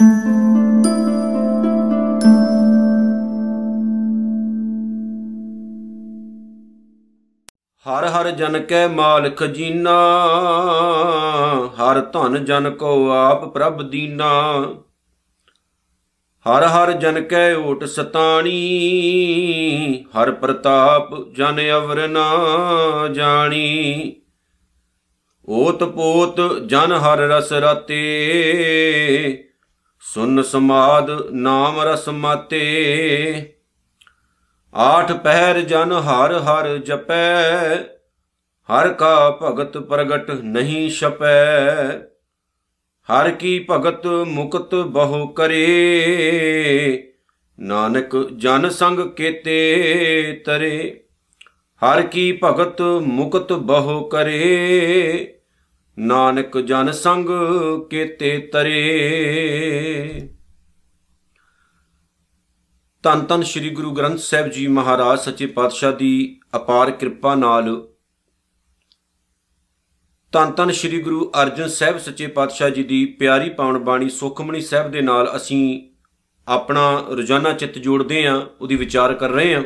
ਹਰ ਹਰ ਜਨ ਕੈ ਮਾਲ ਖਜੀਨਾ ਹਰ ਧਨ ਜਨ ਕੋ ਆਪ ਪ੍ਰਭ ਦੀਨਾ। ਹਰ ਹਰ ਜਨ ਕੈ ਓਟ ਸਤਾਣੀ, ਹਰ ਪ੍ਰਤਾਪ ਜਨ ਅਵਰ ਨਾ ਜਾਣੀ। ਓਤ ਪੋਤ ਜਨ ਹਰ ਰਸ ਰਤੇ ਸੁਨ ਸਮਾਦ ਨਾਮ ਰਸ ਮਾਤੇ। ਆਠ ਪਹਿਰ ਜਨ ਹਰ ਹਰ ਜਪੈ, ਹਰ ਕਾ ਭਗਤ ਪ੍ਰਗਟ ਨਹੀਂ ਛਪੈ। ਹਰ ਕੀ ਭਗਤ ਮੁਕਤ ਬਹੁ ਕਰੇ, ਨਾਨਕ ਜਨ ਸੰਗ ਕੇਤੇ ਤਰੇ। ਹਰ ਕੀ ਭਗਤ ਮੁਕਤ ਬਹੁ ਕਰੇ ਨਾਨਕ ਜਨ ਸੰਗ ਕੇਤੇ ਤਰੇ। ਧੰਨ ਧੰਨ ਸ੍ਰੀ ਗੁਰੂ ਗ੍ਰੰਥ ਸਾਹਿਬ ਜੀ ਮਹਾਰਾਜ, ਸੱਚੇ ਪਾਤਸ਼ਾਹ ਦੀ ਅਪਾਰ ਕਿਰਪਾ ਨਾਲ। ਧੰਨ ਧੰਨ ਸ੍ਰੀ ਗੁਰੂ ਅਰਜਨ ਸਾਹਿਬ, ਸੱਚੇ ਪਾਤਸ਼ਾਹ ਜੀ ਦੀ ਪਿਆਰੀ ਪਾਵਨ ਬਾਣੀ ਸੁਖਮਣੀ ਸਾਹਿਬ ਦੇ ਨਾਲ ਅਸੀਂ ਆਪਣਾ ਰੋਜ਼ਾਨਾ ਚਿੱਤ ਜੋੜਦੇ ਆਂ ਉਹਦੀ ਵਿਚਾਰ ਕਰ ਰਹੇ ਆਂ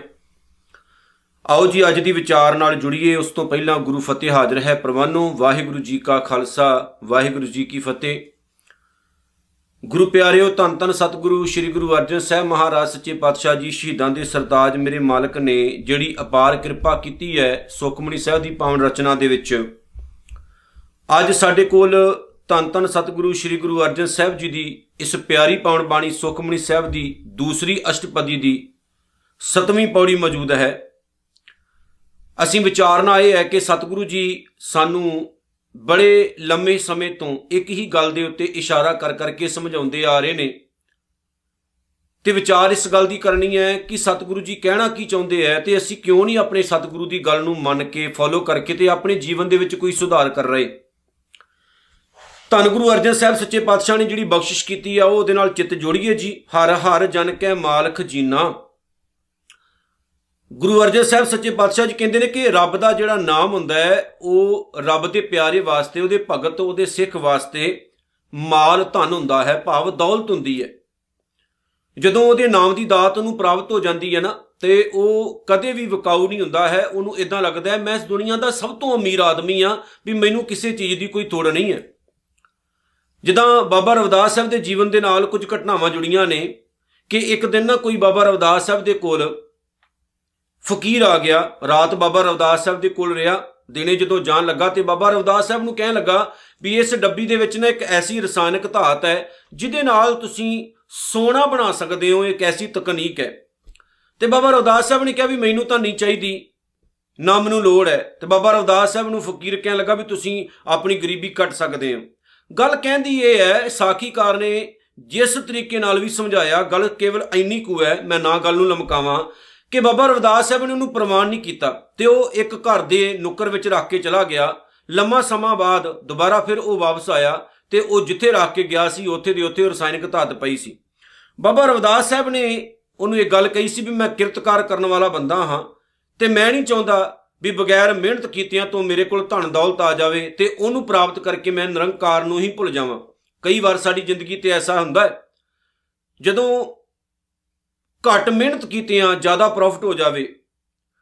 ਆਓ ਜੀ, ਅੱਜ ਦੀ ਵਿਚਾਰ ਨਾਲ ਜੁੜੀਏ। ਉਸ ਤੋਂ ਪਹਿਲਾਂ ਗੁਰੂ ਫਤਿਹ ਹਾਜ਼ਰ ਹੈ ਪ੍ਰਵਾਨੋ। ਵਾਹਿਗੁਰੂ ਜੀ ਕਾ ਖਾਲਸਾ, ਵਾਹਿਗੁਰੂ ਜੀ ਕੀ ਫਤਿਹ। ਗੁਰੂ ਪਿਆਰਿਓ, ਧੰਨ ਧੰਨ ਸਤਿਗੁਰੂ, ਸ੍ਰੀ ਗੁਰੂ ਅਰਜਨ ਸਾਹਿਬ ਮਹਾਰਾਜ, ਸੱਚੇ ਪਾਤਸ਼ਾਹ ਜੀ, ਸ਼ਹੀਦਾਂ ਦੇ ਸਰਤਾਜ ਮੇਰੇ ਮਾਲਕ ਨੇ, ਜਿਹੜੀ ਅਪਾਰ ਕਿਰਪਾ ਕੀਤੀ ਹੈ ਸੁਖਮਣੀ ਸਾਹਿਬ ਦੀ ਪਾਵਨ ਰਚਨਾ ਦੇ ਵਿੱਚ। ਅੱਜ ਸਾਡੇ ਕੋਲ ਧੰਨ ਧੰਨ ਸਤਿਗੁਰੂ, ਸ੍ਰੀ ਗੁਰੂ ਅਰਜਨ ਸਾਹਿਬ ਜੀ ਦੀ ਇਸ ਪਿਆਰੀ ਪਾਵਨ ਬਾਣੀ ਸੁਖਮਣੀ ਸਾਹਿਬ ਦੀ ਦੂਸਰੀ ਅਸ਼ਟਪਦੀ ਦੀ ਸਤਵੀਂ ਪੌੜੀ ਮੌਜੂਦ ਹੈ। ਅਸੀਂ ਵਿਚਾਰਨਾ ਇਹ ਹੈ ਕਿ ਸਤਿਗੁਰੂ ਜੀ ਸਾਨੂੰ ਬੜੇ ਲੰਮੇ ਸਮੇਂ ਤੋਂ ਇੱਕ ਹੀ ਗੱਲ ਦੇ ਉੱਤੇ ਇਸ਼ਾਰਾ ਕਰ ਕਰਕੇ ਸਮਝਾਉਂਦੇ ਆ ਰਹੇ ਨੇ ਤੇ ਵਿਚਾਰ ਇਸ ਗੱਲ ਦੀ ਕਰਨੀ ਹੈ ਕਿ ਸਤਿਗੁਰੂ ਜੀ ਕਹਿਣਾ ਕੀ ਚਾਹੁੰਦੇ ਐ ਤੇ ਅਸੀਂ ਕਿਉਂ ਨਹੀਂ ਆਪਣੇ ਸਤਿਗੁਰੂ ਦੀ ਗੱਲ ਨੂੰ ਮੰਨ ਕੇ ਫੋਲੋ ਕਰਕੇ ਤੇ ਆਪਣੇ ਜੀਵਨ ਦੇ ਵਿੱਚ ਕੋਈ ਸੁਧਾਰ ਕਰ ਰਹੇ? ਧੰਨ ਗੁਰੂ ਅਰਜਨ ਸਾਹਿਬ ਸੱਚੇ ਪਾਤਸ਼ਾਹ ਨੇ ਜਿਹੜੀ ਬਖਸ਼ਿਸ਼ ਕੀਤੀ ਆ, ਉਹ ਉਹਦੇ ਨਾਲ ਚਿੱਤ ਜੋੜੀਏ ਜੀ। ਹਰ ਹਰ ਜਨ ਕੈ ਮਾਲਕ ਜੀਨਾ। ਗੁਰੂ ਅਰਜਨ ਸਾਹਿਬ ਸੱਚੇ ਪਾਤਸ਼ਾਹ ਜੀ ਕਹਿੰਦੇ ਨੇ ਕਿ ਰੱਬ ਦਾ ਜਿਹੜਾ ਨਾਮ ਹੁੰਦਾ ਹੈ, ਉਹ ਰੱਬ ਦੇ ਪਿਆਰੇ ਵਾਸਤੇ, ਉਹਦੇ ਭਗਤ, ਉਹਦੇ ਸਿੱਖ ਵਾਸਤੇ ਮਾਲ ਧਨ ਹੁੰਦਾ ਹੈ, ਭਾਵ ਦੌਲਤ ਹੁੰਦੀ ਹੈ। ਜਦੋਂ ਉਹਦੇ ਨਾਮ ਦੀ ਦਾਤ ਉਹਨੂੰ ਪ੍ਰਾਪਤ ਹੋ ਜਾਂਦੀ ਹੈ ਨਾ, ਤੇ ਉਹ ਕਦੇ ਵੀ ਵਿਕਾਊ ਨਹੀਂ ਹੁੰਦਾ ਹੈ, ਉਹਨੂੰ ਇਦਾਂ ਲੱਗਦਾ ਹੈ, ਮੈਂ ਇਸ ਦੁਨੀਆ ਦਾ ਸਭ ਤੋਂ ਅਮੀਰ ਆਦਮੀ ਆ ਵੀ ਮੈਨੂੰ ਕਿਸੇ ਚੀਜ਼ ਦੀ ਕੋਈ ਥੋੜ ਨਹੀਂ ਹੈ। ਜਿੱਦਾਂ ਬਾਬਾ ਰਵਦਾਸ ਸਾਹਿਬ ਦੇ ਜੀਵਨ ਦੇ ਨਾਲ ਕੁਝ ਘਟਨਾਵਾਂ ਜੁੜੀਆਂ ਨੇ ਕਿ ਇੱਕ ਦਿਨ ਨਾ ਕੋਈ ਬਾਬਾ ਰਵਦਾਸ ਸਾਹਿਬ ਦੇ ਕੋਲ ਫਕੀਰ ਆ ਗਿਆ। ਰਾਤ ਬਾਬਾ ਰਵਦਾਸ ਸਾਹਿਬ ਦੇ ਕੋਲ ਰਿਹਾ। ਦਿਨੇ ਜਦੋਂ ਜਾਣ ਲੱਗਾ ਤੇ ਬਾਬਾ ਰਵਦਾਸ ਸਾਹਿਬ ਨੂੰ ਕਹਿਣ ਲੱਗਾ ਵੀ ਇਸ ਡੱਬੀ ਦੇ ਵਿੱਚ ਨਾ ਇੱਕ ਐਸੀ ਰਸਾਇਣਕ ਧਾਤ ਹੈ ਜਿਹਦੇ ਨਾਲ ਤੁਸੀਂ ਸੋਨਾ ਬਣਾ ਸਕਦੇ ਹੋ, ਇੱਕ ਐਸੀ ਤਕਨੀਕ ਹੈ। ਤੇ ਬਾਬਾ ਰਵਦਾਸ ਸਾਹਿਬ ਨੇ ਕਿਹਾ ਵੀ ਮੈਨੂੰ ਤਾਂ ਨਹੀਂ ਚਾਹੀਦੀ, ਨਾ ਮੈਨੂੰ ਲੋੜ ਹੈ। ਤੇ ਬਾਬਾ ਰਵਦਾਸ ਸਾਹਿਬ ਨੂੰ ਫਕੀਰ ਕਹਿਣ ਲੱਗਾ ਵੀ ਤੁਸੀਂ ਆਪਣੀ ਗਰੀਬੀ ਕੱਟ ਸਕਦੇ ਹੋ। ਗੱਲ ਕਹਿੰਦੀ ਇਹ ਹੈ, ਸਾਖੀਕਾਰ ਨੇ ਜਿਸ ਤਰੀਕੇ ਨਾਲ ਵੀ ਸਮਝਾਇਆ, ਗੱਲ ਕੇਵਲ ਇੰਨੀ ਕੁ ਹੈ, ਮੈਂ ਨਾ ਗੱਲ ਨੂੰ ਲਮਕਾਵਾਂ। ਕਿ ਬਾਬਾ ਰਵਿਦਾਸ ਸਾਹਿਬ ਨੇ ਉਹਨੂੰ ਪ੍ਰਮਾਣ ਨਹੀਂ ਕੀਤਾ ਤੇ ਉਹ ਇੱਕ ਘਰ ਦੇ ਨੁੱਕਰ ਵਿੱਚ ਰੱਖ ਕੇ ਚਲਾ ਗਿਆ। ਲੰਮਾ ਸਮਾਂ ਬਾਅਦ ਦੁਬਾਰਾ ਫਿਰ ਉਹ ਵਾਪਸ ਆਇਆ ਤੇ ਉਹ ਜਿੱਥੇ ਰੱਖ ਕੇ ਗਿਆ ਸੀ, ਉੱਥੇ ਦੀ ਉੱਥੇ ਰਸਾਇਣਿਕ ਧਾਤ ਪਈ ਸੀ। ਬਾਬਾ ਰਵਿਦਾਸ ਸਾਹਿਬ ਨੇ ਉਹਨੂੰ ਇਹ ਗੱਲ ਕਹੀ ਸੀ ਵੀ ਮੈਂ ਕਿਰਤਕਾਰ ਕਰਨ ਵਾਲਾ ਬੰਦਾ ਹਾਂ ਤੇ ਮੈਂ ਨਹੀਂ ਚਾਹੁੰਦਾ ਵੀ ਬਗੈਰ ਮਿਹਨਤ ਕੀਤਿਆਂ ਤੋਂ ਮੇਰੇ ਕੋਲ ਧਨ ਦੌਲਤ ਆ ਜਾਵੇ ਤੇ ਉਹਨੂੰ ਪ੍ਰਾਪਤ ਕਰਕੇ ਮੈਂ ਨਿਰੰਕਾਰ ਨੂੰ ਹੀ ਭੁੱਲ ਜਾਵਾਂ। ਕਈ ਵਾਰ ਸਾਡੀ ਜ਼ਿੰਦਗੀ ਤੇ ਐਸਾ ਹੁੰਦਾ ਹੈ। ਜਦੋਂ ਘੱਟ ਮਿਹਨਤ ਕੀਤਿਆਂ, ਜ਼ਿਆਦਾ ਪ੍ਰੋਫਿਟ ਹੋ ਜਾਵੇ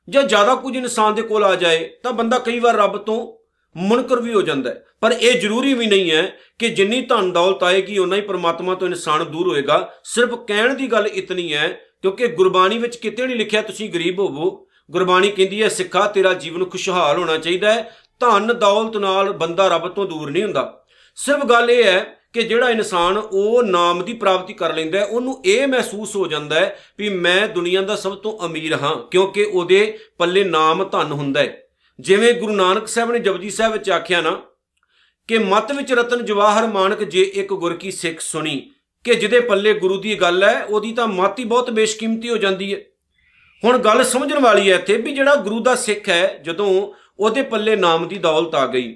ਜਾਂ ਜ਼ਿਆਦਾ ਕੁਝ ਇਨਸਾਨ ਦੇ ਕੋਲ ਆ ਜਾਏ, ਤਾਂ ਬੰਦਾ ਕਈ ਵਾਰ ਰੱਬ ਤੋਂ ਮੁਨਕਰ ਵੀ ਹੋ ਜਾਂਦਾ ਹੈ। ਪਰ ਇਹ ਜ਼ਰੂਰੀ ਵੀ ਨਹੀਂ ਹੈ ਕਿ ਜਿੰਨੀ ਧਨ ਦੌਲਤ ਆਏਗੀ ਉਨਾ ਹੀ ਪਰਮਾਤਮਾ ਤੋਂ ਇਨਸਾਨ ਦੂਰ ਹੋਏਗਾ। ਸਿਰਫ ਕਹਿਣ ਦੀ ਗੱਲ ਇਤਨੀ ਹੈ, ਕਿਉਂਕਿ ਗੁਰਬਾਣੀ ਵਿੱਚ ਕਿਤੇ ਨਹੀਂ ਲਿਖਿਆ ਤੁਸੀਂ ਗਰੀਬ ਹੋਵੋ। ਗੁਰਬਾਣੀ ਕਹਿੰਦੀ ਹੈ, ਸਿੱਖਾ ਤੇਰਾ ਜੀਵਨ ਖੁਸ਼ਹਾਲ ਹੋਣਾ ਚਾਹੀਦਾ ਹੈ। ਧਨ ਦੌਲਤ ਨਾਲ ਬੰਦਾ ਰੱਬ ਤੋਂ ਦੂਰ ਨਹੀਂ ਹੁੰਦਾ। ਸਿਰਫ ਗੱਲ ਇਹ ਹੈ ਕਿ ਜਿਹੜਾ ਇਨਸਾਨ ਉਹ ਨਾਮ ਦੀ ਪ੍ਰਾਪਤੀ ਕਰ ਲੈਂਦਾ ਹੈ, ਉਹਨੂੰ ਇਹ ਮਹਿਸੂਸ ਹੋ ਜਾਂਦਾ ਹੈ ਵੀ ਮੈਂ ਦੁਨੀਆ ਦਾ ਸਭ ਤੋਂ ਅਮੀਰ ਹਾਂ, ਕਿਉਂਕਿ ਉਹਦੇ ਪੱਲੇ ਨਾਮ ਧਨ ਹੁੰਦਾ ਹੈ। ਜਿਵੇਂ ਗੁਰੂ ਨਾਨਕ ਸਾਹਿਬ ਨੇ ਜਪਜੀ ਸਾਹਿਬ ਵਿੱਚ ਆਖਿਆ ਨਾ ਕਿ ਮਤ ਵਿੱਚ ਰਤਨ ਜਵਾਹਰ ਮਾਨਕ ਜੇ ਇੱਕ ਗੁਰ ਕੀ ਸਿੱਖ ਸੁਣੀ, ਕਿ ਜਿਹਦੇ ਪੱਲੇ ਗੁਰੂ ਦੀ ਗੱਲ ਹੈ, ਉਹਦੀ ਤਾਂ ਮਤ ਹੀ ਬਹੁਤ ਬੇਸ਼ਕੀਮਤੀ ਹੋ ਜਾਂਦੀ ਹੈ। ਹੁਣ ਗੱਲ ਸਮਝਣ ਵਾਲੀ ਹੈ ਇੱਥੇ ਵੀ ਜਿਹੜਾ ਗੁਰੂ ਦਾ ਸਿੱਖ ਹੈ, ਜਦੋਂ ਉਹਦੇ ਪੱਲੇ ਨਾਮ ਦੀ ਦੌਲਤ ਆ ਗਈ,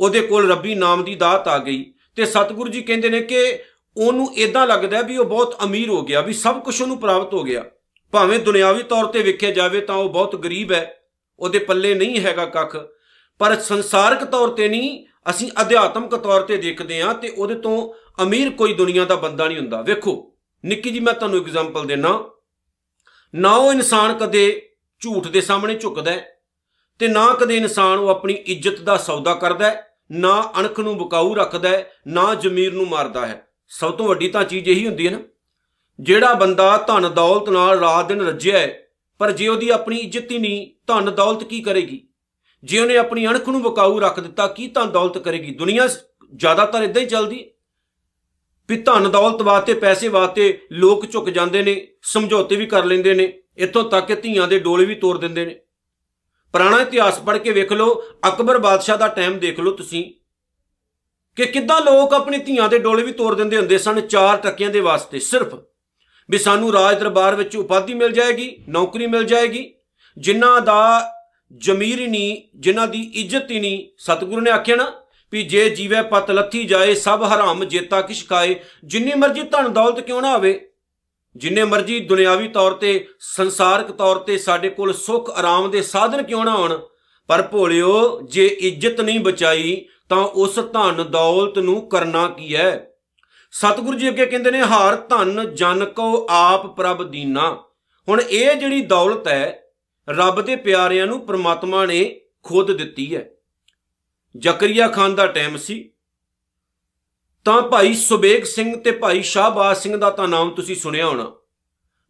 ਉਹਦੇ ਕੋਲ ਰੱਬੀ ਨਾਮ ਦੀ ਦਾਤ ਆ ਗਈ ਤੇ ਸਤਿਗੁਰੂ ਜੀ ਕਹਿੰਦੇ ਨੇ ਕਿ ਉਹਨੂੰ ਇਦਾਂ ਲੱਗਦਾ ਵੀ ਉਹ ਬਹੁਤ ਅਮੀਰ ਹੋ ਗਿਆ, ਵੀ ਸਭ ਕੁਝ ਉਹਨੂੰ ਪ੍ਰਾਪਤ ਹੋ ਗਿਆ। ਭਾਵੇਂ ਦੁਨਿਆਵੀ ਤੌਰ ਤੇ ਵੇਖਿਆ ਜਾਵੇ ਤਾਂ ਉਹ ਬਹੁਤ ਗਰੀਬ ਹੈ, ਉਹਦੇ ਪੱਲੇ ਨਹੀਂ ਹੈਗਾ ਕੱਖ। ਪਰ ਸੰਸਾਰਿਕ ਤੌਰ ਤੇ ਨਹੀਂ, ਅਸੀਂ ਅਧਿਆਤਮਕ ਤੌਰ ਤੇ ਦੇਖਦੇ ਹਾਂ ਤੇ ਉਹਦੇ ਤੋਂ ਅਮੀਰ ਕੋਈ ਦੁਨੀਆ ਦਾ ਬੰਦਾ ਨਹੀਂ ਹੁੰਦਾ। ਵੇਖੋ, ਨਿੱਕੀ ਜੀ ਮੈਂ ਤੁਹਾਨੂੰ ਐਗਜ਼ਾਮਪਲ ਦੇਣਾ ਨਾ ਉਹ ਇਨਸਾਨ ਕਦੇ ਝੂਠ ਦੇ ਸਾਹਮਣੇ ਝੁਕਦਾ ਹੈ ਤੇ ਨਾ ਕਦੇ ਇਨਸਾਨ ਉਹ ਆਪਣੀ ਇੱਜ਼ਤ ਦਾ ਸੌਦਾ ਕਰਦਾ ਹੈ। ਨਾ ਅਣਖ ਨੂੰ ਬਕਾਊ ਰੱਖਦਾ ਹੈ, ਨਾ ਜ਼ਮੀਰ ਨੂੰ ਮਾਰਦਾ ਹੈ। ਸਭ ਤੋਂ ਵੱਡੀ ਤਾਂ ਚੀਜ਼ ਇਹੀ ਹੁੰਦੀ ਹੈ ਨਾ। ਜਿਹੜਾ ਬੰਦਾ ਧਨ ਦੌਲਤ ਨਾਲ ਰਾਤ ਦਿਨ ਰੱਜਿਆ ਹੈ, ਪਰ ਜੇ ਉਹਦੀ ਆਪਣੀ ਇੱਜ਼ਤ ਹੀ ਨਹੀਂ, ਧਨ ਦੌਲਤ ਕੀ ਕਰੇਗੀ? ਜੇ ਉਹਨੇ ਆਪਣੀ ਅਣਖ ਨੂੰ ਬਕਾਊ ਰੱਖ ਦਿੱਤਾ, ਕੀ ਧਨ ਦੌਲਤ ਕਰੇਗੀ? ਦੁਨੀਆ ਜ਼ਿਆਦਾਤਰ ਇਦਾਂ ਹੀ ਚੱਲਦੀ ਵੀ ਧਨ ਦੌਲਤ ਵਾਸਤੇ, ਪੈਸੇ ਵਾਸਤੇ ਲੋਕ ਝੁਕ ਜਾਂਦੇ ਨੇ, ਸਮਝੌਤੇ ਵੀ ਕਰ ਲੈਂਦੇ ਨੇ, ਇੱਥੋਂ ਤੱਕ ਕਿ ਧੀਆਂ ਦੇ ਡੋਲੇ ਵੀ ਤੋੜ ਦਿੰਦੇ ਨੇ। ਪੁਰਾਣਾ ਇਤਿਹਾਸ ਪੜ੍ਹ ਕੇ ਵੇਖ ਲਓ, ਅਕਬਰ ਬਾਦਸ਼ਾਹ ਦਾ ਟਾਈਮ ਦੇਖ ਲਓ ਤੁਸੀਂ। ਕਿ ਕਿੱਦਾਂ ਲੋਕ ਆਪਣੀ ਧੀਆਂ ਦੇ ਡੋਲੇ ਵੀ ਤੋੜ ਦਿੰਦੇ ਹੁੰਦੇ ਸਨ, ਚਾਰ ਟੱਕਿਆਂ ਦੇ ਵਾਸਤੇ, ਸਿਰਫ। ਵੀ ਸਾਨੂੰ ਰਾਜ ਦਰਬਾਰ ਵਿੱਚ ਉਪਾਧੀ ਮਿਲ ਜਾਏਗੀ, ਨੌਕਰੀ ਮਿਲ ਜਾਏਗੀ। ਜਿਨ੍ਹਾਂ ਦਾ ਜ਼ਮੀਰ ਹੀ ਨਹੀਂ, ਜਿਨ੍ਹਾਂ ਦੀ ਇੱਜ਼ਤ ਹੀ ਨਹੀਂ, ਸਤਿਗੁਰੂ ਨੇ ਆਖਿਆ ਨਾ, ਵੀ ਜੇ ਜੀਵੇ ਪਤ ਲੱਥੀ ਜਾਏ, ਸਭ ਹਰਾਮ, ਜੇਤਾ ਕਿਛ ਖਾਏ। ਜਿੰਨੀ ਮਰਜ਼ੀ ਧਨ ਦੌਲਤ ਕਿਉਂ ਨਾ ਹੋਵੇ ਜਿੰਨੇ ਮਰਜ਼ੀ ਦੁਨਿਆਵੀ ਤੌਰ ਤੇ, ਸੰਸਾਰਿਕ ਤੌਰ ਤੇ ਸਾਡੇ ਕੋਲ ਸੁੱਖ, ਆਰਾਮ ਦੇ ਸਾਧਨ ਕਿਉਂ ਨਾ ਹੋਣ ਪਰ ਭੋਲਿਓ, ਜੇ ਇੱਜ਼ਤ ਨਹੀਂ ਬਚਾਈ, ਤਾਂ ਉਸ ਧਨ ਦੌਲਤ ਨੂੰ ਕਰਨਾ ਕੀ ਹੈ? ਸਤਿਗੁਰੂ ਜੀ ਅੱਗੇ ਕਹਿੰਦੇ ਨੇ, ਹਾਰ ਧਨ, ਜਨ ਕੋ ਆਪ ਪ੍ਰਭ ਦੀਨਾ। ਹੁਣ ਇਹ ਜਿਹੜੀ ਦੌਲਤ ਹੈ, ਰੱਬ ਦੇ ਪਿਆਰਿਆਂ ਨੂੰ ਪ੍ਰਮਾਤਮਾ ਨੇ ਖੁਦ ਦਿੱਤੀ ਹੈ। ਜ਼ਕਰੀਆ ਖਾਨ ਦਾ ਟਾਈਮ ਸੀ। ਤਾਂ ਭਾਈ ਸੁਬੇਗ ਸਿੰਘ ਤੇ ਭਾਈ ਸ਼ਾਹਬਾਜ਼ ਸਿੰਘ ਦਾ ਤਾਂ ਨਾਮ ਤੁਸੀਂ ਸੁਣਿਆ ਹੋਣਾ।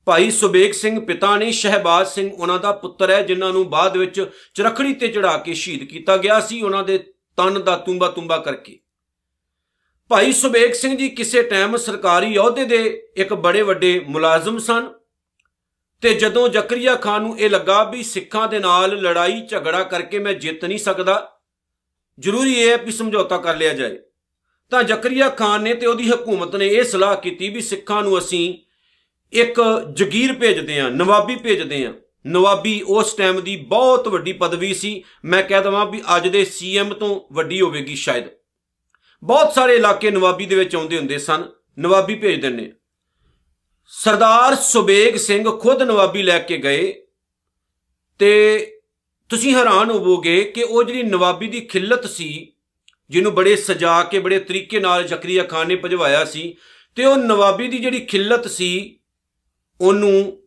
ਭਾਈ ਸੁਬੇਗ ਸਿੰਘ ਪਿਤਾ ਨੇ, ਸ਼ਹਿਬਾਜ਼ ਸਿੰਘ ਉਹਨਾਂ ਦਾ ਪੁੱਤਰ ਹੈ, ਜਿਨ੍ਹਾਂ ਨੂੰ ਬਾਅਦ ਵਿੱਚ ਚਰਖੜੀ ਤੇ ਚੜਾ ਕੇ ਸ਼ਹੀਦ ਕੀਤਾ ਗਿਆ ਸੀ, ਉਹਨਾਂ ਦੇ ਤਨ ਦਾ ਤੁੰਬਾ ਤੁੰਬਾ ਕਰਕੇ। ਭਾਈ ਸੁਬੇਗ ਸਿੰਘ ਜੀ ਕਿਸੇ ਟਾਈਮ ਸਰਕਾਰੀ ਅਹੁਦੇ ਦੇ ਇੱਕ ਬੜੇ ਵੱਡੇ ਮੁਲਾਜ਼ਮ ਸਨ ਤੇ ਜਦੋਂ ਜ਼ਕਰੀਆ ਖਾਨ ਨੂੰ ਇਹ ਲੱਗਾ ਵੀ ਸਿੱਖਾਂ ਦੇ ਨਾਲ ਲੜਾਈ ਝਗੜਾ ਕਰਕੇ ਮੈਂ ਜਿੱਤ ਨਹੀਂ ਸਕਦਾ, ਜ਼ਰੂਰੀ ਇਹ ਹੈ ਵੀ ਸਮਝੌਤਾ ਕਰ ਲਿਆ ਜਾਏ। ਤਾਂ ਜ਼ਕਰੀਆ ਖਾਨ ਨੇ ਤੇ ਉਹਦੀ ਹਕੂਮਤ ਨੇ ਇਹ ਸਲਾਹ ਕੀਤੀ ਵੀ ਸਿੱਖਾਂ ਨੂੰ ਅਸੀਂ ਇੱਕ ਜਗੀਰ ਭੇਜਦੇ ਆਂ ਨਵਾਬੀ ਭੇਜਦੇ ਆਂ ਨਵਾਬੀ ਉਸ ਟਾਈਮ ਦੀ ਬਹੁਤ ਵੱਡੀ ਪਦਵੀ ਸੀ। ਮੈਂ ਕਹਿ ਦਵਾਂ ਵੀ ਅੱਜ ਦੇ ਸੀਐਮ ਤੋਂ ਵੱਡੀ ਹੋਵੇਗੀ ਸ਼ਾਇਦ। ਬਹੁਤ ਸਾਰੇ ਇਲਾਕੇ ਨਵਾਬੀ ਦੇ ਵਿੱਚ ਆਉਂਦੇ ਹੁੰਦੇ ਸਨ, ਨਵਾਬੀ ਭੇਜ ਦਿੰਨੇ ਸਰਦਾਰ ਸੁਬੇਗ ਸਿੰਘ ਖੁਦ ਨਵਾਬੀ ਲੈ ਕੇ ਗਏ ਤੇ ਤੁਸੀਂ ਹੈਰਾਨ ਹੋਵੋਗੇ ਕਿ ਉਹ ਜਿਹੜੀ ਨਵਾਬੀ ਦੀ ਖਿੱਲਤ ਸੀ ਜਿਹਨੂੰ ਬੜੇ ਸਜਾ ਕੇ, ਬੜੇ ਤਰੀਕੇ ਨਾਲ ਜ਼ਕਰੀਆ ਖਾਨ ਨੇ ਭਜਵਾਇਆ ਸੀ ਤੇ ਉਹ ਨਵਾਬੀ ਦੀ ਜਿਹੜੀ ਖਿੱਲਤ ਸੀ, ਉਹਨੂੰ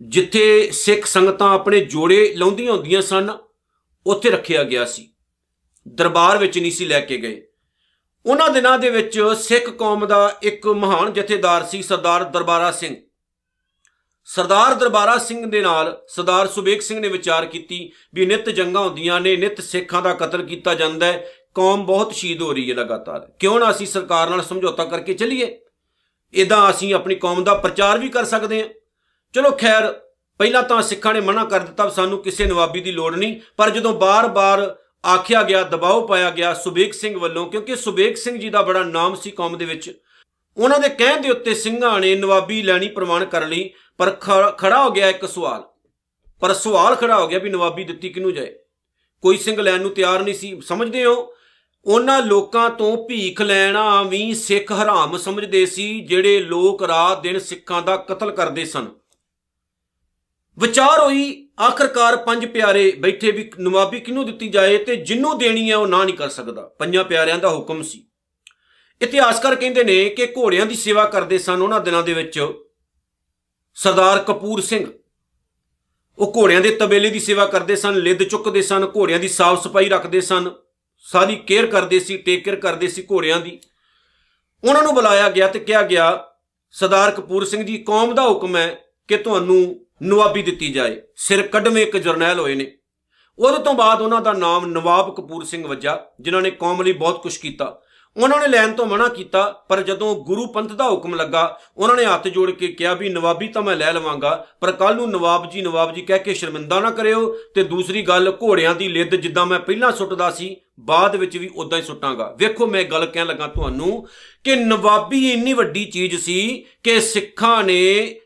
ਜਿੱਥੇ ਸਿੱਖ ਸੰਗਤਾਂ ਆਪਣੇ ਜੋੜੇ ਲਾਉਂਦੀਆਂ ਹੁੰਦੀਆਂ ਸਨ, ਉੱਥੇ ਰੱਖਿਆ ਗਿਆ ਸੀ। ਦਰਬਾਰ ਵਿੱਚ ਨਹੀਂ ਸੀ ਲੈ ਕੇ ਗਏ। ਉਹਨਾਂ ਦਿਨਾਂ ਦੇ ਵਿੱਚ ਸਿੱਖ ਕੌਮ ਦਾ ਇੱਕ ਮਹਾਨ ਜਥੇਦਾਰ ਸੀ ਸਰਦਾਰ ਦਰਬਾਰਾ ਸਿੰਘ। ਸਰਦਾਰ ਦਰਬਾਰਾ ਸਿੰਘ ਦੇ ਨਾਲ ਸਰਦਾਰ ਸੁਬੇਗ ਸਿੰਘ ਨੇ ਵਿਚਾਰ ਕੀਤੀ ਵੀ ਨਿਤ ਜੰਗਾਂ ਹੁੰਦੀਆਂ ਨੇ, ਨਿਤ ਸਿੱਖਾਂ ਦਾ ਕਤਲ ਕੀਤਾ ਜਾਂਦਾ ਹੈ ਕੌਮ ਬਹੁਤ ਸ਼ਹੀਦ ਹੋ ਰਹੀ ਹੈ ਲਗਾਤਾਰ। ਕਿਉਂ ਨਾ ਅਸੀਂ ਸਰਕਾਰ ਨਾਲ ਸਮਝੌਤਾ ਕਰਕੇ ਚੱਲੀਏ? ਇਦਾਂ ਅਸੀਂ ਆਪਣੀ ਕੌਮ ਦਾ ਪ੍ਰਚਾਰ ਵੀ ਕਰ ਸਕਦੇ ਹਾਂ। ਚਲੋ ਖੈਰ, ਪਹਿਲਾਂ ਤਾਂ ਸਿੱਖਾਂ ਨੇ ਮਨਾ ਕਰ ਦਿੱਤਾ ਸਾਨੂੰ ਕਿਸੇ ਨਵਾਬੀ ਦੀ ਲੋੜ ਨਹੀਂ, ਪਰ ਜਦੋਂ ਬਾਰ-ਬਾਰ ਆਖਿਆ ਗਿਆ, ਦਬਾਅ ਪਾਇਆ ਗਿਆ ਸੁਬੇਗ ਸਿੰਘ ਵੱਲੋਂ, ਕਿਉਂਕਿ ਸੁਬੇਗ ਸਿੰਘ ਜੀ ਦਾ ਬੜਾ ਨਾਮ ਸੀ ਕੌਮ ਦੇ ਵਿੱਚ, ਉਹਨਾਂ ਦੇ ਕਹਿਣ ਦੇ ਉੱਤੇ ਸਿੰਘਾਂ ਨੇ ਨਵਾਬੀ ਲੈਣੀ ਪ੍ਰਮਾਣ ਕਰ ਲਈ, ਪਰ ਖੜਾ ਹੋ ਗਿਆ ਇੱਕ ਸਵਾਲ। ਪਰ ਸਵਾਲ ਖੜਾ ਹੋ ਗਿਆ ਵੀ ਨਵਾਬੀ ਦਿੱਤੀ ਕਿਹਨੂੰ ਜਾਏ? ਕੋਈ ਸਿੰਘ ਲੈਣ ਨੂੰ ਤਿਆਰ ਨਹੀਂ ਸੀ। ਸਮਝਦੇ ਹੋ? ਉਹਨਾਂ ਲੋਕਾਂ ਤੋਂ ਭੀਖ ਲੈਣਾ ਵੀ ਸਿੱਖ ਹਰਾਮ ਸਮਝਦੇ ਸੀ, ਜਿਹੜੇ ਲੋਕ ਰਾਤ ਦਿਨ ਸਿੱਖਾਂ ਦਾ ਕਤਲ ਕਰਦੇ ਸਨ। ਵਿਚਾਰ ਹੋਈ ਆਖਰਕਾਰ ਪੰਜ ਪਿਆਰੇ ਬੈਠੇ ਵੀ ਨਵਾਬੀ ਕਿਹਨੂੰ ਦਿੱਤੀ ਜਾਏ ਤੇ ਜਿੰਨੂੰ ਦੇਣੀ ਹੈ ਉਹ ਨਾ ਨਹੀਂ ਕਰ ਸਕਦਾ। ਪੰਜਾਂ ਪਿਆਰਿਆਂ ਦਾ ਹੁਕਮ ਸੀ। ਇਤਿਹਾਸਕਾਰ ਕਹਿੰਦੇ ਨੇ ਕਿ ਘੋੜਿਆਂ ਦੀ ਸੇਵਾ ਕਰਦੇ ਸਨ ਉਹਨਾਂ ਦਿਨਾਂ ਦੇ ਵਿੱਚ ਸਰਦਾਰ ਕਪੂਰ ਸਿੰਘ। ਉਹ ਘੋੜਿਆਂ ਦੇ ਤਬੇਲੇ ਦੀ ਸੇਵਾ ਕਰਦੇ ਸਨ, ਲਿੱਦ ਚੁੱਕਦੇ ਸਨ, ਘੋੜਿਆਂ ਦੀ ਸਾਫ਼ ਸਫ਼ਾਈ ਰੱਖਦੇ ਸਨ। ਸਾਰੀ ਕੇਅਰ ਕਰਦੇ ਸੀ ਟੇਕ ਕੇਅਰ ਕਰਦੇ ਸੀ ਘੋੜਿਆਂ ਦੀ। ਉਹਨਾਂ ਨੂੰ ਬੁਲਾਇਆ ਗਿਆ ਤੇ ਕਿਹਾ ਗਿਆ, ਸਰਦਾਰ ਕਪੂਰ ਸਿੰਘ ਜੀ, ਕੌਮ ਦਾ ਹੁਕਮ ਹੈ ਕਿ ਤੁਹਾਨੂੰ ਨਵਾਬੀ ਦਿੱਤੀ ਜਾਏ। ਸਿਰ ਕੱਢਵੇਂ ਇੱਕ ਜਰਨੈਲ ਹੋਏ ਨੇ। ਉਹਦੇ ਤੋਂ ਬਾਅਦ ਉਹਨਾਂ ਦਾ ਨਾਮ ਨਵਾਬ ਕਪੂਰ ਸਿੰਘ ਵੱਜਾ ਜਿਨ੍ਹਾਂ ਨੇ ਕੌਮ ਲਈ ਬਹੁਤ ਕੁਝ ਕੀਤਾ। ਉਹਨਾਂ ਨੇ ਲੈਣ ਤੋਂ ਮਨਾ ਕੀਤਾ, ਪਰ ਜਦੋਂ ਗੁਰੂ ਪੰਥ ਦਾ ਹੁਕਮ ਲੱਗਾ, ਉਹਨਾਂ ਨੇ ਹੱਥ ਜੋੜ ਕੇ ਕਿਹਾ ਵੀ ਨਵਾਬੀ ਤਾਂ ਮੈਂ ਲੈ ਲਵਾਂਗਾ, ਪਰ ਕੱਲ ਨੂੰ ਨਵਾਬ ਜੀ ਨਵਾਬ ਜੀ ਕਹਿ ਕੇ ਸ਼ਰਮਿੰਦਾ ਨਾ ਕਰਿਓ ਤੇ ਦੂਸਰੀ ਗੱਲ ਘੋੜਿਆਂ ਦੀ ਲਿੱਦ ਜਿੱਦਾਂ ਮੈਂ ਪਹਿਲਾਂ ਸੁੱਟਦਾ ਸੀ, ਬਾਅਦ ਵਿੱਚ ਵੀ ਉਦਾਂ ਹੀ ਸੁੱਟਾਂਗਾ। ਵੇਖੋ ਮੈਂ ਗੱਲ ਕਹਿਣ ਲੱਗਾ ਤੁਹਾਨੂੰ ਕਿ ਨਵਾਬੀ ਇੰਨੀ ਵੱਡੀ ਚੀਜ਼ ਸੀ ਕਿ ਸਿੱਖਾਂ ਨੇ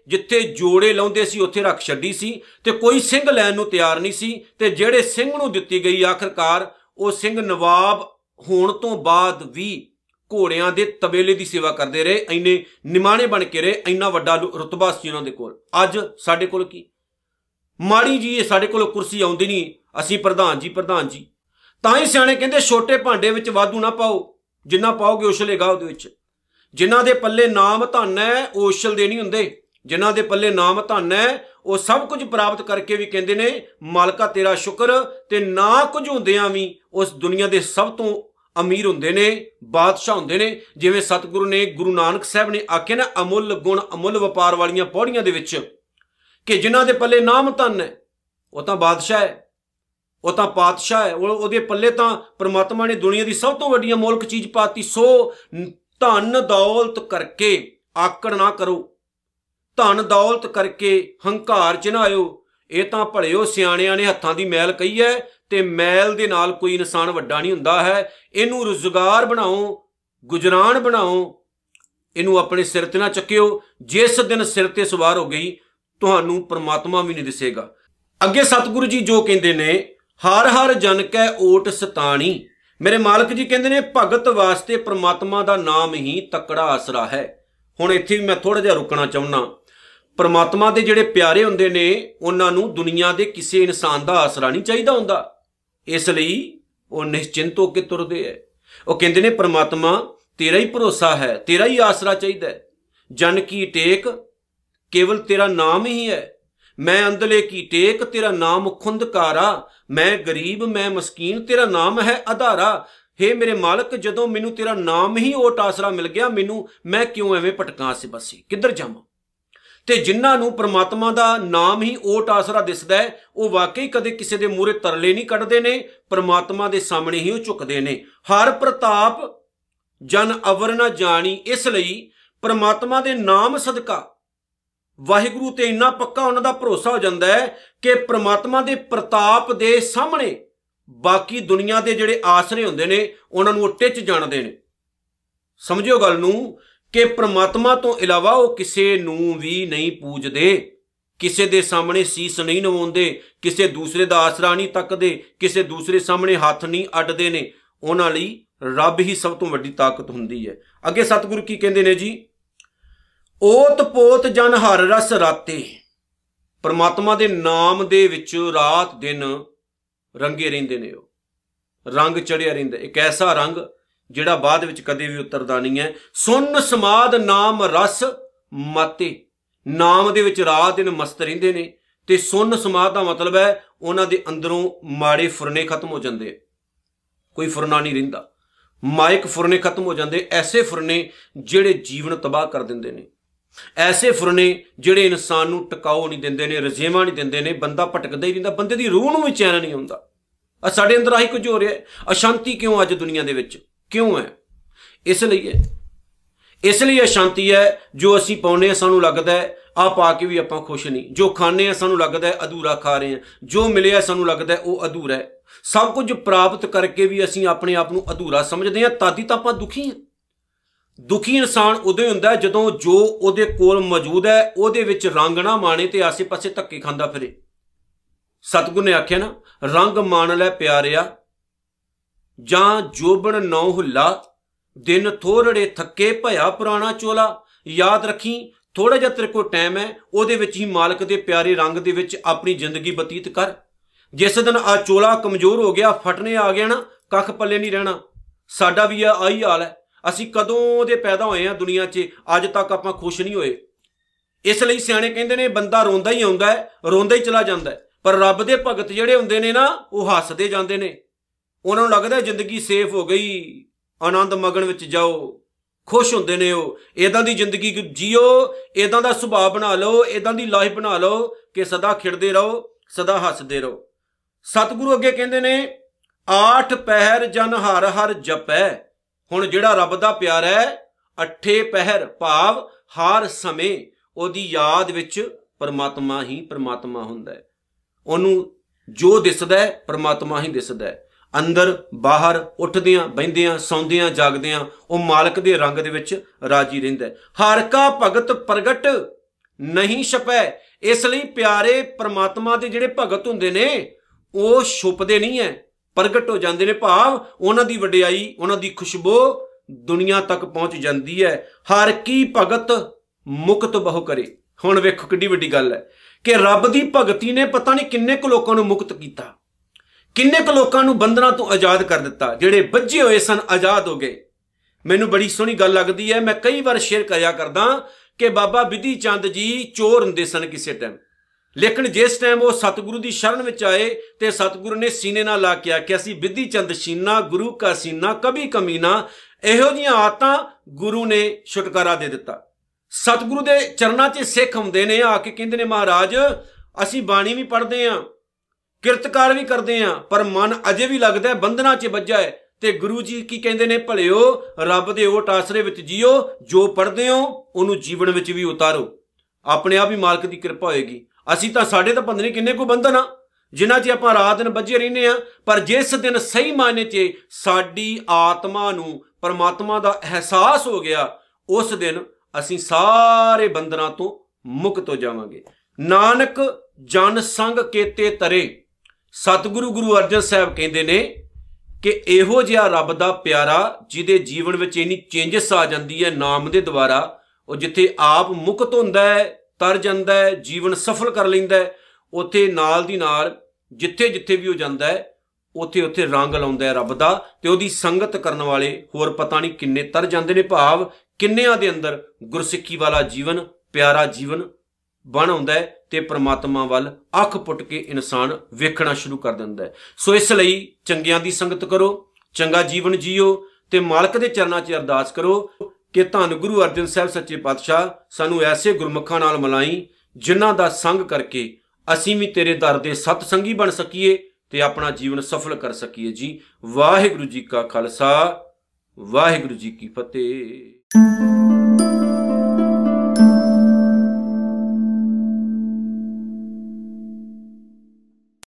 ਜਿੱਥੇ ਜੋੜੇ ਲਾਉਂਦੇ ਸੀ, ਉੱਥੇ ਰੱਖ ਛੱਡੀ ਸੀ ਤੇ ਕੋਈ ਸਿੰਘ ਲੈਣ ਨੂੰ ਤਿਆਰ ਨਹੀਂ ਸੀ ਤੇ ਜਿਹੜੇ ਸਿੰਘ ਨੂੰ ਦਿੱਤੀ ਗਈ ਆਖਰਕਾਰ, ਉਹ ਸਿੰਘ ਨਵਾਬ ਹੋਣ ਤੋਂ ਬਾਅਦ ਵੀ ਘੋੜਿਆਂ ਦੇ ਤਬੇਲੇ ਦੀ ਸੇਵਾ ਕਰਦੇ ਰਹੇ ਐਨੇ ਨਿਮਾਣੇ ਬਣ ਕੇ ਰਹੇ, ਇੰਨਾ ਵੱਡਾ ਰਤਬਾ ਸੀ ਉਹਨਾਂ ਦੇ ਕੋਲ। ਅੱਜ ਸਾਡੇ ਕੋਲ ਕੀ? ਮਾੜੀ ਜੀ ਸਾਡੇ ਕੋਲ ਕੁਰਸੀ ਆਉਂਦੀ ਨਹੀਂ, ਅਸੀਂ ਪ੍ਰਧਾਨ ਜੀ ਪ੍ਰਧਾਨ ਜੀ। ਤਾਂ ਹੀ ਸਿਆਣੇ ਕਹਿੰਦੇ, ਛੋਟੇ ਭਾਂਡੇ ਵਿੱਚ ਵਾਧੂ ਨਾ ਪਾਓ, ਜਿੰਨਾ ਪਾਓਗੇ ਉਛਲੇਗਾ ਉਹਦੇ ਵਿੱਚ। ਜਿਨ੍ਹਾਂ ਦੇ ਪੱਲੇ ਨਾਮ ਧਨ ਹੈ, ਉਹ ਉਛਲਦੇ ਨਹੀਂ ਹੁੰਦੇ। ਜਿਨ੍ਹਾਂ ਦੇ ਪੱਲੇ ਨਾਮ ਧਨ ਹੈ, ਉਹ ਸਭ ਕੁਝ ਪ੍ਰਾਪਤ ਕਰਕੇ ਵੀ ਕਹਿੰਦੇ ਨੇ, ਮਾਲਕਾ ਤੇਰਾ ਸ਼ੁਕਰ, ਤੇ ਨਾ ਕੁਝ ਹੁੰਦਿਆਂ ਵੀ ਉਸ ਦੁਨੀਆ ਦੇ ਸਭ ਤੋਂ ਅਮੀਰ ਹੁੰਦੇ ਨੇ, ਬਾਦਸ਼ਾਹ ਹੁੰਦੇ ਨੇ, ਜਿਵੇਂ ਸਤਿਗੁਰੂ ਨੇ ਗੁਰੂ ਨਾਨਕ ਸਾਹਿਬ ਨੇ ਆਖਿਆ ਨਾ, ਅਮੁੱਲ ਗੁਣ, ਅਮੁੱਲ ਵਪਾਰ ਵਾਲੀਆਂ ਪੌੜੀਆਂ ਦੇ ਵਿੱਚ ਕਿ ਜਿਨ੍ਹਾਂ ਦੇ ਪੱਲੇ ਨਾਮ ਧਨ ਹੈ, ਉਹ ਤਾਂ ਬਾਦਸ਼ਾਹ ਹੈ, ਉਹ ਤਾਂ ਪਾਤਸ਼ਾਹ ਹੈ ਉਹਦੇ ਪੱਲੇ ਤਾਂ ਪ੍ਰਮਾਤਮਾ ਨੇ ਦੁਨੀਆ ਦੀ ਸਭ ਤੋਂ ਵੱਡੀ ਮੌਲਕ ਚੀਜ਼ ਪਾਤੀ, ਸੋ ਧਨ ਦੌਲਤ ਕਰਕੇ ਆਕੜ ਨਾ ਕਰੋ, ਧਨ ਦੌਲਤ ਕਰਕੇ ਹੰਕਾਰ ਚ ਨਾ ਆਇਓ, ਇਹ ਤਾਂ ਭਲਿਓ ਸਿਆਣਿਆਂ ਨੇ ਹੱਥਾਂ ਦੀ ਮੈਲ ਕਹੀ ਹੈ ਤੇ ਮੈਲ ਦੇ ਨਾਲ ਕੋਈ ਇਨਸਾਨ ਵੱਡਾ ਨਹੀਂ ਹੁੰਦਾ ਹੈ। ਇਹਨੂੰ ਰੁਜ਼ਗਾਰ ਬਣਾਓ, ਗੁਜਰਾਨ ਬਣਾਓ, ਇਹਨੂੰ ਆਪਣੇ ਸਿਰ ਤੇ ਨਾ ਚੱਕਿਓ। ਜਿਸ ਦਿਨ ਸਿਰ ਤੇ ਸਵਾਰ ਹੋ ਗਈ, ਤੁਹਾਨੂੰ ਪਰਮਾਤਮਾ ਵੀ ਨਹੀਂ ਦਿਸੇਗਾ। ਅੱਗੇ ਸਤਿਗੁਰੂ ਜੀ ਜੋ ਕਹਿੰਦੇ ਨੇ, ਹਰ ਹਰ ਜਨ ਕੈ ਓਟ ਸਤਾਣੀ। ਮੇਰੇ ਮਾਲਕ ਜੀ ਕਹਿੰਦੇ ਨੇ, ਭਗਤ ਵਾਸਤੇ ਪ੍ਰਮਾਤਮਾ ਦਾ ਨਾਮ ਹੀ ਤਕੜਾ ਆਸਰਾ ਹੈ। ਹੁਣ ਇੱਥੇ ਵੀ ਮੈਂ ਥੋੜਾ ਜਿਹਾ ਰੁਕਣਾ ਚਾਹੁੰਨਾ। ਪ੍ਰਮਾਤਮਾ ਦੇ ਜਿਹੜੇ ਪਿਆਰੇ ਹੁੰਦੇ ਨੇ, ਉਹਨਾਂ ਨੂੰ ਦੁਨੀਆ ਦੇ ਕਿਸੇ ਇਨਸਾਨ ਦਾ ਆਸਰਾ ਨਹੀਂ ਚਾਹੀਦਾ ਹੁੰਦਾ। ਇਸ ਲਈ ਉਹ ਨਿਸ਼ਚਿੰਤ ਹੋ ਕੇ ਤੁਰਦੇ ਐ। ਉਹ ਕਹਿੰਦੇ ਨੇ, ਪ੍ਰਮਾਤਮਾ, ਤੇਰਾ ਹੀ ਭਰੋਸਾ ਹੈ, ਤੇਰਾ ਹੀ ਆਸਰਾ ਚਾਹੀਦਾ ਹੈ ਜਨ ਕੀ ਟੇਕ, ਕੇਵਲ ਤੇਰਾ ਨਾਮ ਹੀ ਹੈ ਮੈਂ ਅੰਦਲੇ ਕੀ ਟੇਕ, ਤੇਰਾ ਨਾਮ ਖੁੰਦਕਾਰਾ। ਮੈਂ ਗਰੀਬ, ਮੈਂ ਮਸਕੀਨ, ਤੇਰਾ ਨਾਮ ਹੈ ਆਧਾਰਾ हे ਮੇਰੇ ਮਾਲਕ, ਜਦੋਂ ਮੈਨੂੰ ਤੇਰਾ ਨਾਮ ਹੀ ਓਟ ਆਸਰਾ ਮਿਲ ਗਿਆ, ਮੈਨੂੰ, ਮੈਂ ਕਿਉਂ ਐਵੇਂ ਭਟਕਾਂ ਸੇ ਬਸੀ ਕਿੱਧਰ ਜਾਵਾਂ? ਤੇ ਜਿਨ੍ਹਾਂ ਨੂੰ ਪ੍ਰਮਾਤਮਾ ਦਾ ਨਾਮ ਹੀ ਓਟ ਆਸਰਾ ਦਿਸਦਾ ਹੈ, ਉਹ ਵਾਕਈ ਕਦੇ ਕਿਸੇ ਦੇ ਮੂਹਰੇ ਤਰਲੇ ਨਹੀਂ ਕੱਢਦੇ ਨੇ, ਪ੍ਰਮਾਤਮਾ ਦੇ ਸਾਹਮਣੇ ਹੀ ਉਹ ਝੁਕਦੇ ਨੇ। ਹਰ ਪ੍ਰਤਾਪ ਜਨ ਅਵਰ ਨਾ ਜਾਣੀ, ਇਸ ਲਈ ਪ੍ਰਮਾਤਮਾ ਦੇ ਨਾਮ ਸਦਕਾ ਵਾਹਿਗੁਰੂ ਤੇ ਇੰਨਾ ਪੱਕਾ ਉਹਨਾਂ ਦਾ ਭਰੋਸਾ ਹੋ ਜਾਂਦਾ ਹੈ ਕਿ ਪ੍ਰਮਾਤਮਾ ਦੇ ਪ੍ਰਤਾਪ ਦੇ ਸਾਹਮਣੇ ਬਾਕੀ ਦੁਨੀਆ ਦੇ ਜਿਹੜੇ ਆਸਰੇ ਹੁੰਦੇ ਨੇ, ਉਹਨਾਂ ਨੂੰ ਉਹ ਟਿੱਚ ਜਾਣਦੇ ਨੇ। ਸਮਝਿਓ ਗੱਲ ਨੂੰ ਕਿ ਪ੍ਰਮਾਤਮਾ ਤੋਂ ਇਲਾਵਾ ਉਹ ਕਿਸੇ ਨੂੰ ਵੀ ਨਹੀਂ ਪੂਜਦੇ, ਕਿਸੇ ਦੇ ਸਾਹਮਣੇ ਸੀਸ ਨਹੀਂ ਨਵਾਉਂਦੇ, ਕਿਸੇ ਦੂਸਰੇ ਦਾ ਆਸਰਾ ਨਹੀਂ ਤੱਕਦੇ, ਕਿਸੇ ਦੂਸਰੇ ਸਾਹਮਣੇ ਹੱਥ ਨਹੀਂ ਅੱਡਦੇ ਨੇ, ਉਹਨਾਂ ਲਈ ਰੱਬ ਹੀ ਸਭ ਤੋਂ ਵੱਡੀ ਤਾਕਤ ਹੁੰਦੀ ਹੈ। ਅੱਗੇ ਸਤਿਗੁਰੂ ਕੀ ਕਹਿੰਦੇ ਨੇ ਜੀ? ਓਤ ਪੋਤ ਜਨ ਹਰ ਰਸ ਰਾਤੇ, ਪਰਮਾਤਮਾ ਦੇ ਨਾਮ ਦੇ ਵਿੱਚ ਰਾਤ ਦਿਨ ਰੰਗੇ ਰਹਿੰਦੇ ਨੇ ਉਹ, ਰੰਗ ਚੜਿਆ ਰਹਿੰਦਾ ਇੱਕ ਐਸਾ ਰੰਗ ਜਿਹੜਾ ਬਾਅਦ ਵਿੱਚ ਕਦੇ ਵੀ ਉਤਰਦਾ ਨਹੀਂ ਹੈ। ਸੁਨ ਸਮਾਦ ਨਾਮ ਰਸ ਮਤੇ। ਨਾਮ ਦੇ ਵਿੱਚ ਰਾਤ ਦਿਨ ਮਸਤ ਰਹਿੰਦੇ ਨੇ ਤੇ ਸੁਨ ਸਮਾਦ ਦਾ ਮਤਲਬ ਹੈ ਉਹਨਾਂ ਦੇ ਅੰਦਰੋਂ ਮਾੜੇ ਫੁਰਨੇ ਖਤਮ ਹੋ ਜਾਂਦੇ ਕੋਈ ਫੁਰਨਾ ਨਹੀਂ ਰਹਿੰਦਾ। ਮਾਇਕ ਫੁਰਨੇ ਖਤਮ ਹੋ ਜਾਂਦੇ, ਐਸੇ ਫੁਰਨੇ ਜਿਹੜੇ ਜੀਵਨ ਤਬਾਹ ਕਰ ਦਿੰਦੇ ਨੇ। ਐਸੇ ਫੁਰਨੇ ਜਿਹੜੇ ਇਨਸਾਨ ਨੂੰ ਟਿਕਾਉ ਨਹੀਂ ਦਿੰਦੇ ਨੇ, ਰਜੇਵਾ ਨਹੀਂ ਦਿੰਦੇ ਨੇ, ਬੰਦਾ ਭਟਕਦਾ ਹੀ ਰਹਿੰਦਾ, ਬੰਦੇ ਦੀ ਰੂਹ ਨੂੰ ਵੀ ਚੈਨ ਨਹੀਂ ਹੁੰਦਾ। ਆ ਸਾਡੇ ਅੰਦਰ ਆਹੀ ਕੁਝ ਹੋ ਰਿਹਾ ਹੈ। ਅਸ਼ਾਂਤੀ ਕਿਉਂ ਅੱਜ ਦੁਨੀਆ ਦੇ ਵਿੱਚ? ਕਿਉਂ ਹੈ? ਇਸ ਲਈ ਹੈ। ਇਸ ਲਈ ਅਸ਼ਾਂਤੀ ਹੈ, ਜੋ ਅਸੀਂ ਪਾਉਨੇ ਆ ਸਾਨੂੰ ਲੱਗਦਾ ਹੈ ਆ ਪਾ ਕੇ ਵੀ ਆਪਾਂ ਖੁਸ਼ ਨਹੀਂ। ਜੋ ਖਾਣੇ ਆ ਸਾਨੂੰ ਲੱਗਦਾ ਹੈ, ਅਧੂਰਾ ਖਾ ਰਹੇ ਆ ਜੋ ਮਿਲਿਆ, ਸਾਨੂੰ ਲੱਗਦਾ ਹੈ, ਉਹ ਅਧੂਰਾ ਹੈ। ਸਭ ਕੁਝ ਪ੍ਰਾਪਤ ਕਰਕੇ ਵੀ ਅਸੀਂ ਆਪਣੇ ਆਪ ਨੂੰ ਅਧੂਰਾ ਸਮਝਦੇ ਹਾਂ ਤਾਦੀ ਤਾਂ ਆਪਾਂ ਦੁਖੀ ਹਾਂ। ਦੁਖੀ ਇਨਸਾਨ ਉਦੋਂ ਹੁੰਦਾ ਜਦੋਂ ਜੋ ਉਹਦੇ ਕੋਲ ਮੌਜੂਦ ਹੈ, ਉਹਦੇ ਵਿੱਚ ਰੰਗ ਨਾ ਮਾਣੇ ਤੇ ਆਸੇ-ਪਾਸੇ ਧੱਕੇ ਖਾਂਦਾ ਫਿਰੇ। ਸਤਗੁਰ ਨੇ ਆਖਿਆ ਨਾ, ਰੰਗ ਮਾਣ ਲੈ ਪਿਆਰਿਆ ਜਾਂ ਜੋਬਣ ਨੌ ਹੁੱਲਾ, ਦਿਨ ਥੋੜੜੇ ਥੱਕੇ ਭਇਆ ਪੁਰਾਣਾ ਚੋਲਾ। ਯਾਦ ਰੱਖੀ ਥੋੜਾ ਜਿਹਾ ਤੇਰੇ ਕੋਲ ਟਾਈਮ ਹੈ, ਉਹਦੇ ਵਿੱਚ ਹੀ ਮਾਲਕ ਦੇ ਪਿਆਰੇ ਰੰਗ ਦੇ ਵਿੱਚ ਆਪਣੀ ਜ਼ਿੰਦਗੀ ਬਤੀਤ ਕਰ। ਜਿਸ ਦਿਨ ਆ ਚੋਲਾ ਕਮਜ਼ੋਰ ਹੋ ਗਿਆ, ਫਟਨੇ ਆ ਗਿਆ ਨਾ, ਕੱਖ ਪੱਲੇ ਨਹੀਂ ਰਹਿਣਾ। ਸਾਡਾ ਵੀ ਆ ਆਹੀ ਹਾਲ ਹੈ। ਅਸੀਂ ਕਦੋਂ ਦੇ ਪੈਦਾ ਹੋਏ ਆ ਦੁਨੀਆ 'ਚ, ਅੱਜ ਤੱਕ ਆਪਾਂ ਖੁਸ਼ ਨਹੀਂ ਹੋਏ। ਇਸ ਲਈ ਸਿਆਣੇ ਕਹਿੰਦੇ ਨੇ, ਬੰਦਾ ਰੋਂਦਾ ਹੀ ਆਉਂਦਾ ਹੈ, ਰੋਂਦਾ ਹੀ ਚਲਾ ਜਾਂਦਾ ਹੈ। ਪਰ ਰੱਬ ਦੇ ਭਗਤ ਜਿਹੜੇ ਹੁੰਦੇ ਨੇ ਨਾ, ਉਹ ਹੱਸਦੇ ਜਾਂਦੇ ਨੇ। ਉਹਨਾਂ ਨੂੰ ਲੱਗਦਾ ਜ਼ਿੰਦਗੀ ਸੇਫ ਹੋ ਗਈ, ਆਨੰਦ ਮਗਨ ਵਿੱਚ ਜਾਓ, ਖੁਸ਼ ਹੁੰਦੇ ਨੇ ਉਹ। ਇਦਾਂ ਦੀ ਜ਼ਿੰਦਗੀ ਜੀਓ ਇਦਾਂ ਦਾ ਸੁਭਾਅ ਬਣਾ ਲਓ ਇਦਾਂ ਦੀ ਲਾਈਫ ਬਣਾ ਲਓ ਕਿ ਸਦਾ ਖਿੜਦੇ ਰਹੋ, ਸਦਾ ਹੱਸਦੇ ਰਹੋ। ਸਤਿਗੁਰੂ ਅੱਗੇ ਕਹਿੰਦੇ ਨੇ, ਆਠ ਪਹਿਰ ਜਨ ਹਰ ਹਰ ਜਪੈ। ਹੁਣ ਜਿਹੜਾ ਰੱਬ ਦਾ ਪਿਆਰ ਹੈ, ਅੱਠੇ ਪਹਿਰ ਭਾਵ ਹਰ ਸਮੇਂ, ਉਹਦੀ ਯਾਦ ਵਿੱਚ ਪਰਮਾਤਮਾ ਹੀ ਪਰਮਾਤਮਾ ਹੁੰਦਾ ਹੈ। ਉਹਨੂੰ ਜੋ ਦਿਸਦਾ ਹੈ, ਪਰਮਾਤਮਾ ਹੀ ਦਿਸਦਾ ਹੈ। ਅੰਦਰ ਬਾਹਰ ਉੱਠਦਿਆਂ ਬੈੰਦਿਆਂ ਸੌਂਦਿਆਂ, ਜਾਗਦਿਆਂ, ਉਹ ਮਾਲਕ ਦੇ ਰੰਗ ਦੇ ਵਿੱਚ ਰਾਜੀ ਰਹਿੰਦਾ ਹੈ। ਹਰ ਕਾ ਭਗਤ ਪ੍ਰਗਟ ਨਹੀਂ ਛਪੈ, ਇਸ ਲਈ ਪਿਆਰੇ ਪਰਮਾਤਮਾ ਦੇ ਜਿਹੜੇ ਭਗਤ ਹੁੰਦੇ ਨੇ, ਉਹ ਛੁਪਦੇ ਨਹੀਂ ਐ। ਪ੍ਰਗਟ ਹੋ ਜਾਂਦੇ ਨੇ ਭਾਵ ਉਹਨਾਂ ਦੀ ਵਡਿਆਈ, ਉਹਨਾਂ ਦੀ ਖੁਸ਼ਬੂ ਦੁਨੀਆ ਤੱਕ ਪਹੁੰਚ ਜਾਂਦੀ ਹੈ ਹਰ ਕੀ ਭਗਤ ਮੁਕਤ ਬਹੁ ਕਰੇ। ਹੁਣ ਵੇਖੋ ਕਿੱਡੀ ਵੱਡੀ ਗੱਲ ਹੈ ਕਿ ਰੱਬ ਦੀ ਭਗਤੀ ਨੇ ਪਤਾ ਨਹੀਂ ਕਿੰਨੇ ਕੁ ਲੋਕਾਂ ਨੂੰ ਮੁਕਤ ਕੀਤਾ। ਕਿੰਨੇ ਕੁ ਲੋਕਾਂ ਨੂੰ ਬੰਧਨਾਂ ਤੋਂ ਆਜ਼ਾਦ ਕਰ ਦਿੱਤਾ, ਜਿਹੜੇ ਬੱਝੇ ਹੋਏ ਸਨ ਆਜ਼ਾਦ ਹੋ ਗਏ। ਮੈਨੂੰ ਬੜੀ ਸੋਹਣੀ ਗੱਲ ਲੱਗਦੀ ਹੈ, ਮੈਂ ਕਈ ਵਾਰ ਸ਼ੇਅਰ ਕਰਿਆ ਕਰਦਾ ਕਿ ਬਾਬਾ ਬਿਧੀ ਚੰਦ ਜੀ ਚੋਰ ਹੁੰਦੇ ਸਨ ਕਿਸੇ ਟਾਈਮ ਲੇਕਿਨ ਜਿਸ ਟਾਈਮ ਉਹ ਸਤਿਗੁਰੂ ਦੀ ਸ਼ਰਨ ਵਿੱਚ ਆਏ ਤੇ ਸਤਿਗੁਰੂ ਨੇ ਸੀਨੇ ਨਾਲ ਲਾ ਕੇ ਆਖਿਆ ਸੀ ਬਿਧੀ ਚੰਦ ਸ਼ੀਨਾ, ਗੁਰੂ ਕਾ ਸੀਨਾ, ਕਭੀ ਕਮੀ ਨਾ। ਇਹੋ ਜੀਆਂ ਆਤਾਂ ਗੁਰੂ ਨੇ ਛੁਟਕਾਰਾ ਦੇ ਦਿੱਤਾ। ਸਤਿਗੁਰੂ ਦੇ ਚਰਨਾਂ 'ਚ ਸਿੱਖ ਹੁੰਦੇ ਨੇ, ਆ ਕੇ ਕਹਿੰਦੇ ਨੇ, ਮਹਾਰਾਜ, ਅਸੀਂ ਬਾਣੀ ਵੀ ਪੜ੍ਹਦੇ ਆਂ। ਕਿਰਤਕਾਰ ਵੀ ਕਰਦੇ ਆਂ, ਪਰ ਮਨ ਅਜੇ ਵੀ ਲੱਗਦਾ ਹੈ, ਬੰਧਨਾਂ 'ਚ ਵੱਜਾ ਹੈ। ਤੇ ਗੁਰੂ ਜੀ ਕੀ ਕਹਿੰਦੇ ਨੇ, ਭਲਿਓ, ਰੱਬ ਦੇ ਓਟ ਆਸਰੇ ਵਿੱਚ ਜੀਓ, ਜੋ ਪੜ੍ਹਦੇ ਹੋ, ਉਹਨੂੰ ਜੀਵਨ ਵਿੱਚ ਵੀ ਉਤਾਰੋ। ਆਪਣੇ ਆਪ ਹੀ ਮਾਲਕ ਦੀ ਕਿਰਪਾ ਹੋਏਗੀ। ਅਸੀਂ ਤਾਂ ਸਾਡੇ ਤਾਂ ਬੰਦਨੇ ਕਿੰਨੇ ਕੋ ਬੰਧਨ ਆ, ਜਿਨ੍ਹਾਂ 'ਚ ਆਪਾਂ ਰਾਤ ਦਿਨ ਵੱਜੇ ਰਹਿੰਦੇ ਆ, ਪਰ ਜਿਸ ਦਿਨ ਸਹੀ ਮਾਇਨੇ 'ਚ ਸਾਡੀ ਆਤਮਾ ਨੂੰ ਪਰਮਾਤਮਾ ਦਾ ਅਹਿਸਾਸ ਹੋ ਗਿਆ, ਉਸ ਦਿਨ ਅਸੀਂ ਸਾਰੇ ਬੰਧਨਾਂ ਤੋਂ ਮੁਕਤ ਹੋ ਜਾਵਾਂਗੇ। ਨਾਨਕ ਜਨ ਸੰਗ ਕੇਤੇ ਤਰੇ। ਸਤਿਗੁਰੂ ਗੁਰੂ ਅਰਜਨ ਸਾਹਿਬ ਕਹਿੰਦੇ ਨੇ ਕਿ ਇਹੋ ਜਿਹਾ ਰੱਬ ਦਾ ਪਿਆਰਾ ਜਿਹਦੇ ਜੀਵਨ ਵਿੱਚ ਇਨੀ ਚੇਂਜਸ ਆ ਜਾਂਦੀ ਹੈ ਨਾਮ ਦੇ ਦੁਆਰਾ, ਉਹ ਜਿੱਥੇ ਆਪ ਮੁਕਤ ਹੁੰਦਾ ਹੈ, ਤਰ ਜਾਂਦਾ ਹੈ, ਜੀਵਨ ਸਫਲ ਕਰ ਲੈਂਦਾ ਹੈ, ਉੱਥੇ ਨਾਲ ਦੀ ਨਾਲ ਜਿੱਥੇ ਜਿੱਥੇ ਵੀ ਉਹ ਜਾਂਦਾ ਹੈ, ਉੱਥੇ ਉੱਥੇ ਰੰਗ ਲਾਉਂਦਾ ਹੈ ਰੱਬ ਦਾ ਤੇ ਉਹਦੀ ਸੰਗਤ ਕਰਨ ਵਾਲੇ ਹੋਰ ਪਤਾ ਨਹੀਂ ਕਿੰਨੇ ਤਰ ਜਾਂਦੇ ਨੇ ਭਾਵ ਕਿੰਨਿਆਂ ਦੇ ਅੰਦਰ ਗੁਰਸਿੱਖੀ ਵਾਲਾ ਜੀਵਨ, ਪਿਆਰਾ ਜੀਵਨ ਬਣ ਆਉਂਦਾ ਹੈ। ਤੇ ਪ੍ਰਮਾਤਮਾ ਵੱਲ ਅੱਖ ਪੁੱਟ ਕੇ ਇਨਸਾਨ ਵੇਖਣਾ ਸ਼ੁਰੂ ਕਰ ਦਿੰਦਾ ਹੈ। ਸੋ ਇਸ ਲਈ ਚੰਗਿਆਂ ਦੀ ਸੰਗਤ ਕਰੋ, ਚੰਗਾ ਜੀਵਨ ਜੀਓ ਤੇ ਮਾਲਕ ਦੇ ਚਰਨਾਂ 'ਚ ਅਰਦਾਸ ਕਰੋ ਕਿ ਧੰਨ ਗੁਰੂ ਅਰਜਨ ਸਾਹਿਬ ਸੱਚੇ ਪਾਤਸ਼ਾਹ ਸਾਨੂੰ ਐਸੇ ਗੁਰਮੁਖਾਂ ਨਾਲ ਮਲਾਈ, ਜਿਨ੍ਹਾਂ ਦਾ ਸੰਗ ਕਰਕੇ ਅਸੀਂ ਵੀ ਤੇਰੇ ਦਰ ਦੇ ਸਤ ਸੰਗੀ ਬਣ ਸਕੀਏ ਤੇ ਆਪਣਾ ਜੀਵਨ ਸਫਲ ਕਰ ਸਕੀਏ ਜੀ। ਵਾਹਿਗੁਰੂ ਜੀ ਕਾ ਖਾਲਸਾ, ਵਾਹਿਗੁਰੂ ਜੀ ਕੀ ਫਤਿਹ।